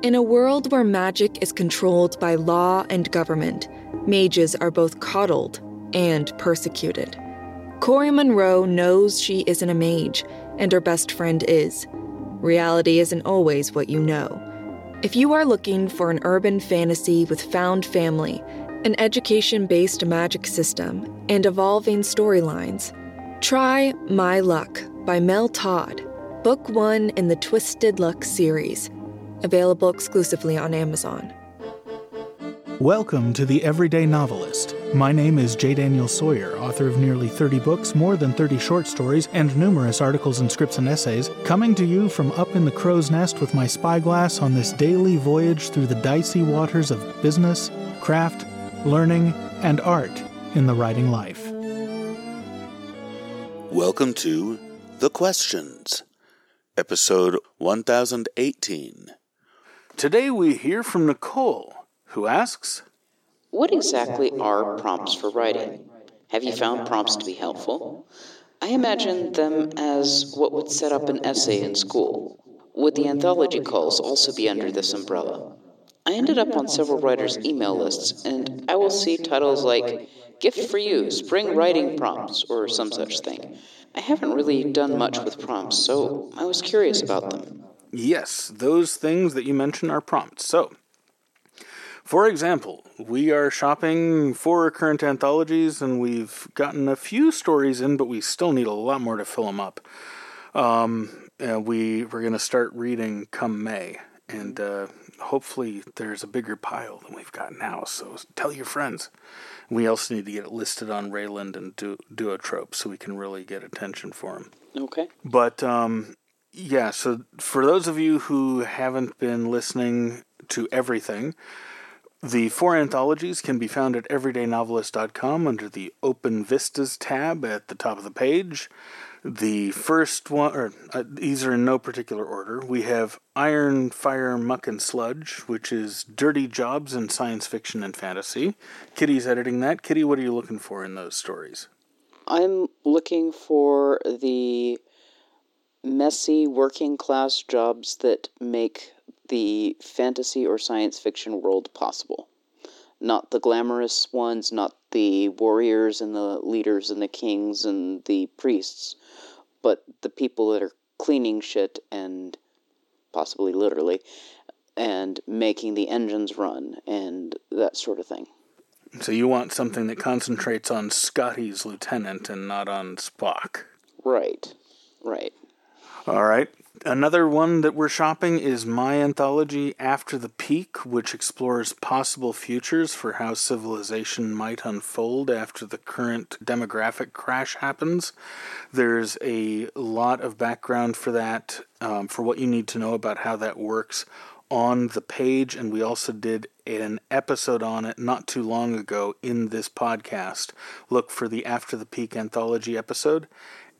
In a world where magic is controlled by law and government, mages are both coddled and persecuted. Cori Monroe knows she isn't a mage, and her best friend is. Reality isn't always what you know. If you are looking for an urban fantasy with found family, an education based magic system, and evolving storylines, try My Luck by Mel Todd, book one in the Twisted Luck series, available exclusively on Amazon. Welcome to The Everyday Novelist. My name is J. Daniel Sawyer, author of nearly 30 books, more than 30 short stories, and numerous articles and scripts and essays, coming to you from up in the crow's nest with my spyglass on this daily voyage through the dicey waters of business, craft, learning, and art in the writing life. Welcome to The Questions, episode 1018. Today we hear from Nicole who asks What exactly are prompts for writing? Have you found prompts to be helpful? I imagine them as what would set up an essay in school. Would the anthology calls also be under this umbrella? I ended up on several writers' email lists, and I will see titles like Gift for You, Spring Writing Prompts, or some such thing. I haven't really done much with prompts, so I was curious about them. Yes, those things that you mention are prompts. So, for example, we are shopping for current anthologies and we've gotten a few stories in, but we still need a lot more to fill them up. Um, we, we're going to start reading come May, and uh, hopefully there's a bigger pile than we've got now, so tell your friends. We also need to get it listed on Ralan and du- Duotrope so we can really get attention for them. Okay. But um, yeah, so for those of you who haven't been listening to everything, the four anthologies can be found at everydaynovelist.com under the Open Vistas tab at the top of the page. The first one, or uh, these are in no particular order. We have Iron, Fire, Muck, and Sludge, which is dirty jobs in science fiction and fantasy. Kitty's editing that. Kitty, what are you looking for in those stories? I'm looking for the messy working class jobs that make the fantasy or science fiction world possible. Not the glamorous ones, not the warriors and the leaders and the kings and the priests, but the people that are cleaning shit and possibly literally and making the engines run and that sort of thing. So you want something that concentrates on Scotty's lieutenant and not on Spock. Right. Right. All right. Another one that we're shopping is my anthology After the Peak, which explores possible futures for how civilization might unfold after the current demographic crash happens. There's a lot of background for that, um, for what you need to know about how that works on the page, and we also did an episode on it not too long ago in this podcast. Look for the After the Peak anthology episode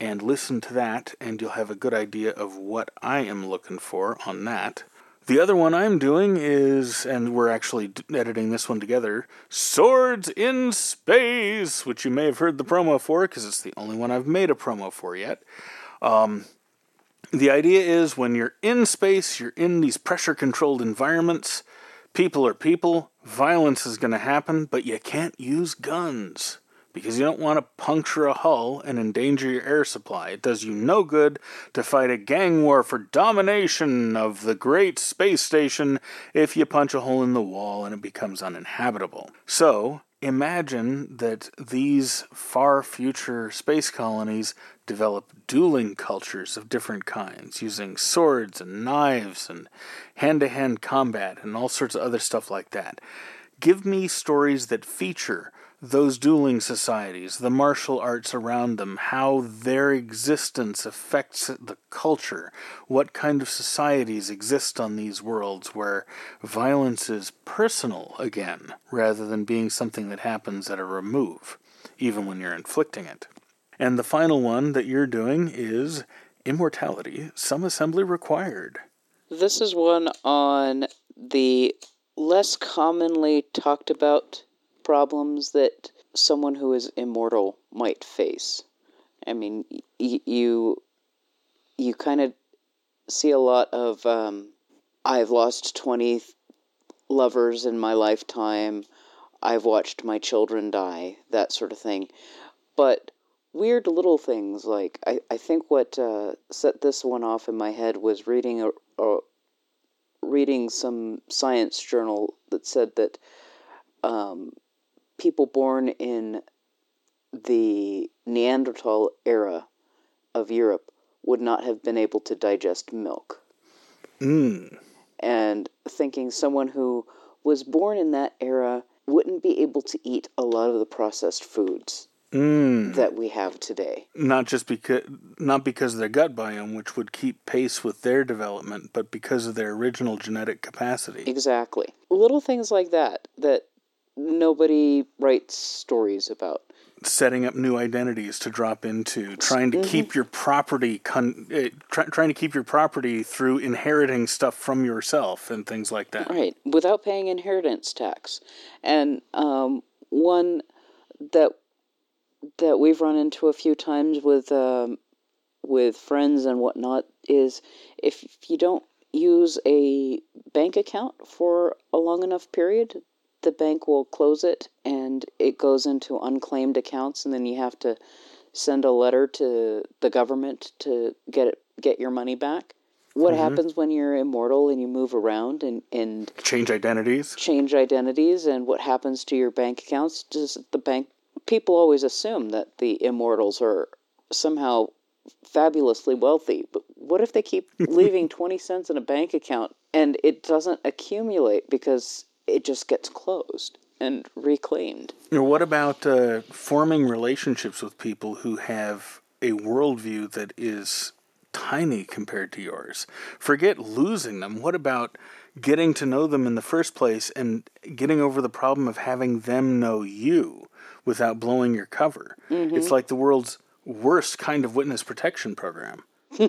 and listen to that, and you'll have a good idea of what I am looking for on that. The other one I'm doing is, and we're actually editing this one together, Swords in Space, which you may have heard the promo for because it's the only one I've made a promo for yet. Um, the idea is when you're in space, you're in these pressure controlled environments, people are people, violence is going to happen, but you can't use guns because you don't want to puncture a hull and endanger your air supply. It does you no good to fight a gang war for domination of the great space station if you punch a hole in the wall and it becomes uninhabitable. So, imagine that these far future space colonies develop dueling cultures of different kinds using swords and knives and hand to hand combat and all sorts of other stuff like that. Give me stories that feature those dueling societies, the martial arts around them, how their existence affects the culture, what kind of societies exist on these worlds where violence is personal again, rather than being something that happens at a remove, even when you're inflicting it. And the final one that you're doing is Immortality, Some Assembly Required. This is one on the less commonly talked about problems that someone who is immortal might face. I mean, y- you you kind of see a lot of um, I've lost 20 lovers in my lifetime. I've watched my children die, that sort of thing. But weird little things like I, I think what uh, set this one off in my head was reading a, a reading some science journal that said that um, people born in the Neanderthal era of Europe would not have been able to digest milk. Mm. And thinking someone who was born in that era wouldn't be able to eat a lot of the processed foods Mm. that we have today. Not just because, not because of their gut biome, which would keep pace with their development, but because of their original genetic capacity. Exactly. Little things like that that nobody writes stories about. Setting up new identities to drop into, trying to keep your property, con- uh, try, trying to keep your property through inheriting stuff from yourself and things like that. Right, without paying inheritance tax. And um, one that that we've run into a few times with um, with friends and whatnot is if you don't use a bank account for a long enough period, the bank will close it and it goes into unclaimed accounts, and then you have to send a letter to the government to get it, get your money back. What mm-hmm. happens when you're immortal and you move around and, and Change identities. change identities and what happens to your bank accounts? Does the bank people always assume that the immortals are somehow fabulously wealthy, but what if they keep leaving 20 cents in a bank account and it doesn't accumulate because it just gets closed and reclaimed? What about uh, forming relationships with people who have a worldview that is tiny compared to yours? Forget losing them. What about getting to know them in the first place and getting over the problem of having them know you without blowing your cover? It's like the world's worst kind of witness protection program.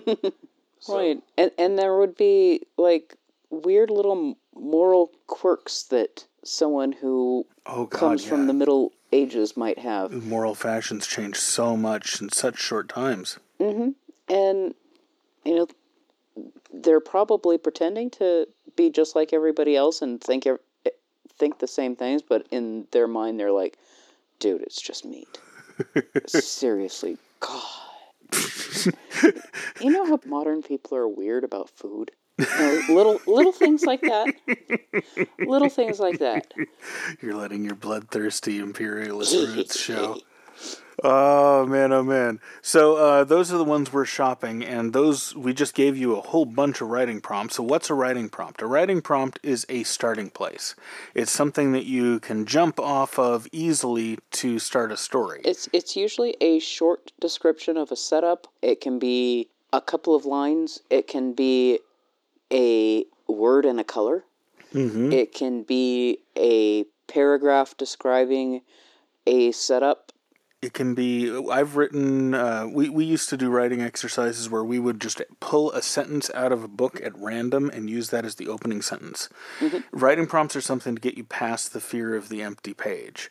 Right. And and there would be like weird little moral quirks that someone who Oh, God, comes yeah. from the Middle Ages might have. Moral fashions change so much in such short times. Mm-hmm. and you know they're probably pretending to be just like everybody else and think think the same things but in their mind they're like dude it's just meat seriously god you know how modern people are weird about food You know, little little things like that little things like that You're letting your bloodthirsty imperialist roots show. Oh man, oh man. So uh, those are the ones we're shopping, and those we just gave you a whole bunch of writing prompts. So what's a writing prompt? A writing prompt is a starting place. It's something that you can jump off of easily to start a story. It's it's usually a short description of a setup. It can be a couple of lines. It can be a word and a color. Mm-hmm. It can be a paragraph describing a setup. It can be. I've written. Uh, we we used to do writing exercises where we would just pull a sentence out of a book at random and use that as the opening sentence. Writing prompts are something to get you past the fear of the empty page,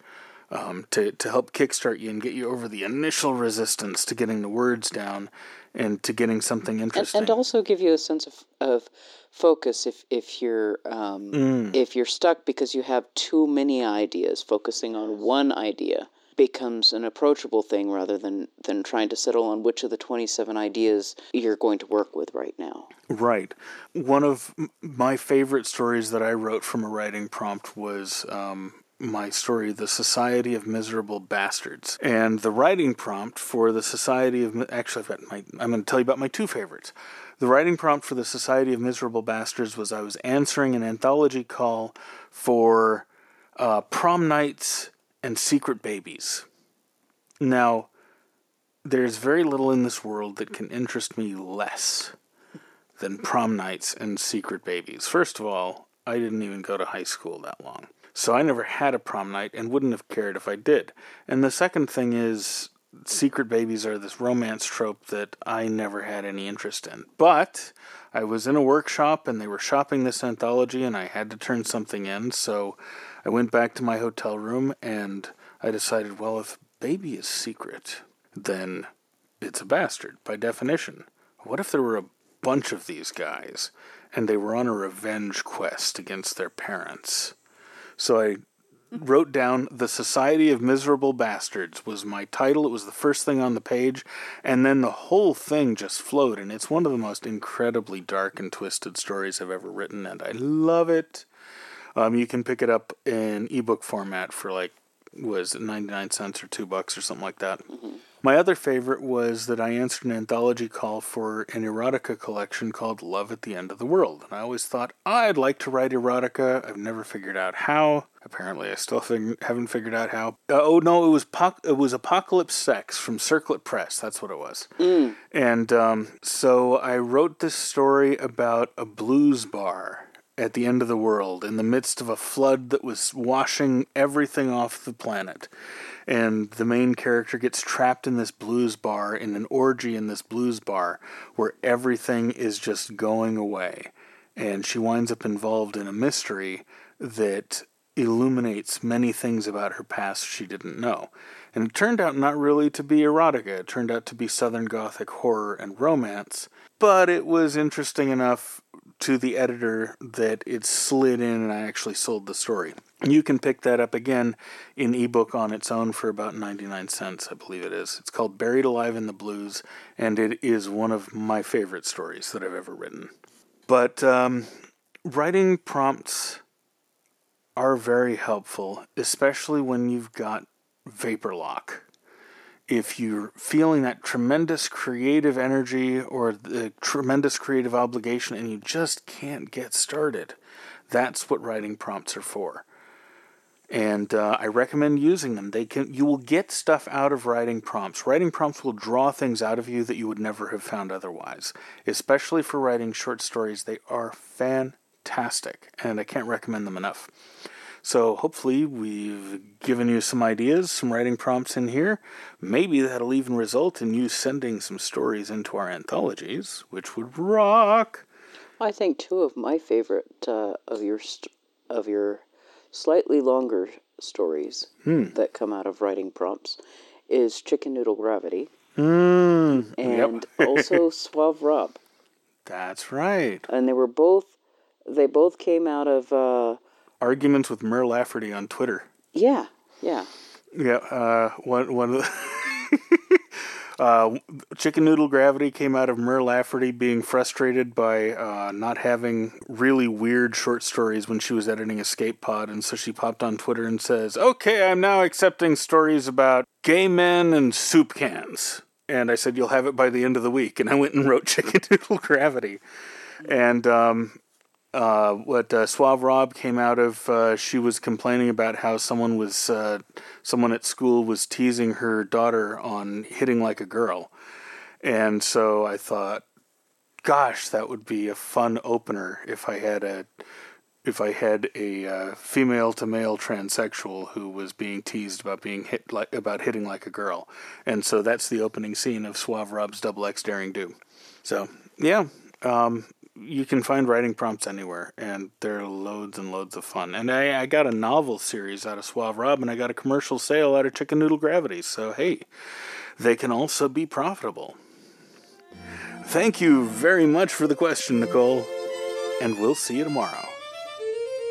um, to to help kickstart you and get you over the initial resistance to getting the words down and to getting something interesting. and also give you a sense of, of focus if, if you're um, Mm. if you're stuck because you have too many ideas focusing on one idea becomes an approachable thing rather than than trying to settle on which of the 27 ideas you're going to work with right now Right. One of my favorite stories that I wrote from a writing prompt was um, my story, The Society of Miserable Bastards. And the writing prompt for the Society of. Actually, I've got my, I'm going to tell you about my two favorites. The writing prompt for the Society of Miserable Bastards was I was answering an anthology call for uh, prom nights and secret babies. Now, there's very little in this world that can interest me less than prom nights and secret babies. First of all, I didn't even go to high school that long. So I never had a prom night and wouldn't have cared if I did. And the second thing is, secret babies are this romance trope that I never had any interest in. But I was in a workshop and they were shopping this anthology and I had to turn something in. So I went back to my hotel room and I decided, well, if baby is secret, then it's a bastard by definition. What if there were a bunch of these guys and they were on a revenge quest against their parents. So I wrote down The Society of Miserable Bastards was my title. It was the first thing on the page, and then the whole thing just flowed, and it's one of the most incredibly dark and twisted stories I've ever written, and I love it. Um, you can pick it up in ebook format for like was 99 cents or 2 bucks or something like that. Mm-hmm. My other favorite was that I answered an anthology call for an erotica collection called Love at the End of the World. And I always thought I'd like to write erotica. I've never figured out how. Apparently, I still fig- haven't figured out how. Uh, oh no, it was po- it was Apocalypse Sex from Circlet Press. That's what it was. Mm. And um, so I wrote this story about a blues bar at the end of the world in the midst of a flood that was washing everything off the planet. And the main character gets trapped in this blues bar, in an orgy in this blues bar, where everything is just going away. And she winds up involved in a mystery that illuminates many things about her past she didn't know. And it turned out not really to be erotica, it turned out to be Southern Gothic horror and romance. But it was interesting enough to the editor that it slid in and I actually sold the story. You can pick that up again in ebook on its own for about 99 cents, I believe it is. It's called Buried Alive in the Blues, and it is one of my favorite stories that I've ever written. But um, writing prompts are very helpful, especially when you've got vapor lock if you're feeling that tremendous creative energy or the tremendous creative obligation and you just can't get started, that's what writing prompts are for. And uh, I recommend using them. They can you will get stuff out of writing prompts. Writing prompts will draw things out of you that you would never have found otherwise. Especially for writing short stories, they are fantastic, and I can't recommend them enough. So hopefully we've given you some ideas, some writing prompts in here. Maybe that'll even result in you sending some stories into our anthologies, which would rock. I think two of my favorite uh, of your st- of your slightly longer stories hmm. that come out of writing prompts is Chicken Noodle Gravity mm, and yep. also Suave Rob. That's right. And they were both they both came out of uh, arguments with Mur Lafferty on Twitter. Yeah, yeah. Yeah, uh, one one of the uh, Chicken Noodle Gravity came out of Mur Lafferty being frustrated by uh, not having really weird short stories when she was editing Escape Pod, and so she popped on Twitter and says, "Okay, I'm now accepting stories about gay men and soup cans." And I said, "You'll have it by the end of the week." And I went and wrote Chicken Noodle Gravity, and um, uh, what uh, Suave Rob came out of, uh, she was complaining about how someone was uh, someone at school was teasing her daughter on hitting like a girl, and so I thought, gosh, that would be a fun opener if I had a if I had a uh, female to male transsexual who was being teased about being hit like about hitting like a girl, and so that's the opening scene of Suave Rob's Double X Derring-Do. So yeah, um, you can find writing prompts anywhere, and they're loads and loads of fun. And I, I got a novel series out of Suave Rob, and I got a commercial sale out of Chicken Noodle Gravity. So hey, they can also be profitable. Thank you very much for the question, Nicole, and we'll see you tomorrow.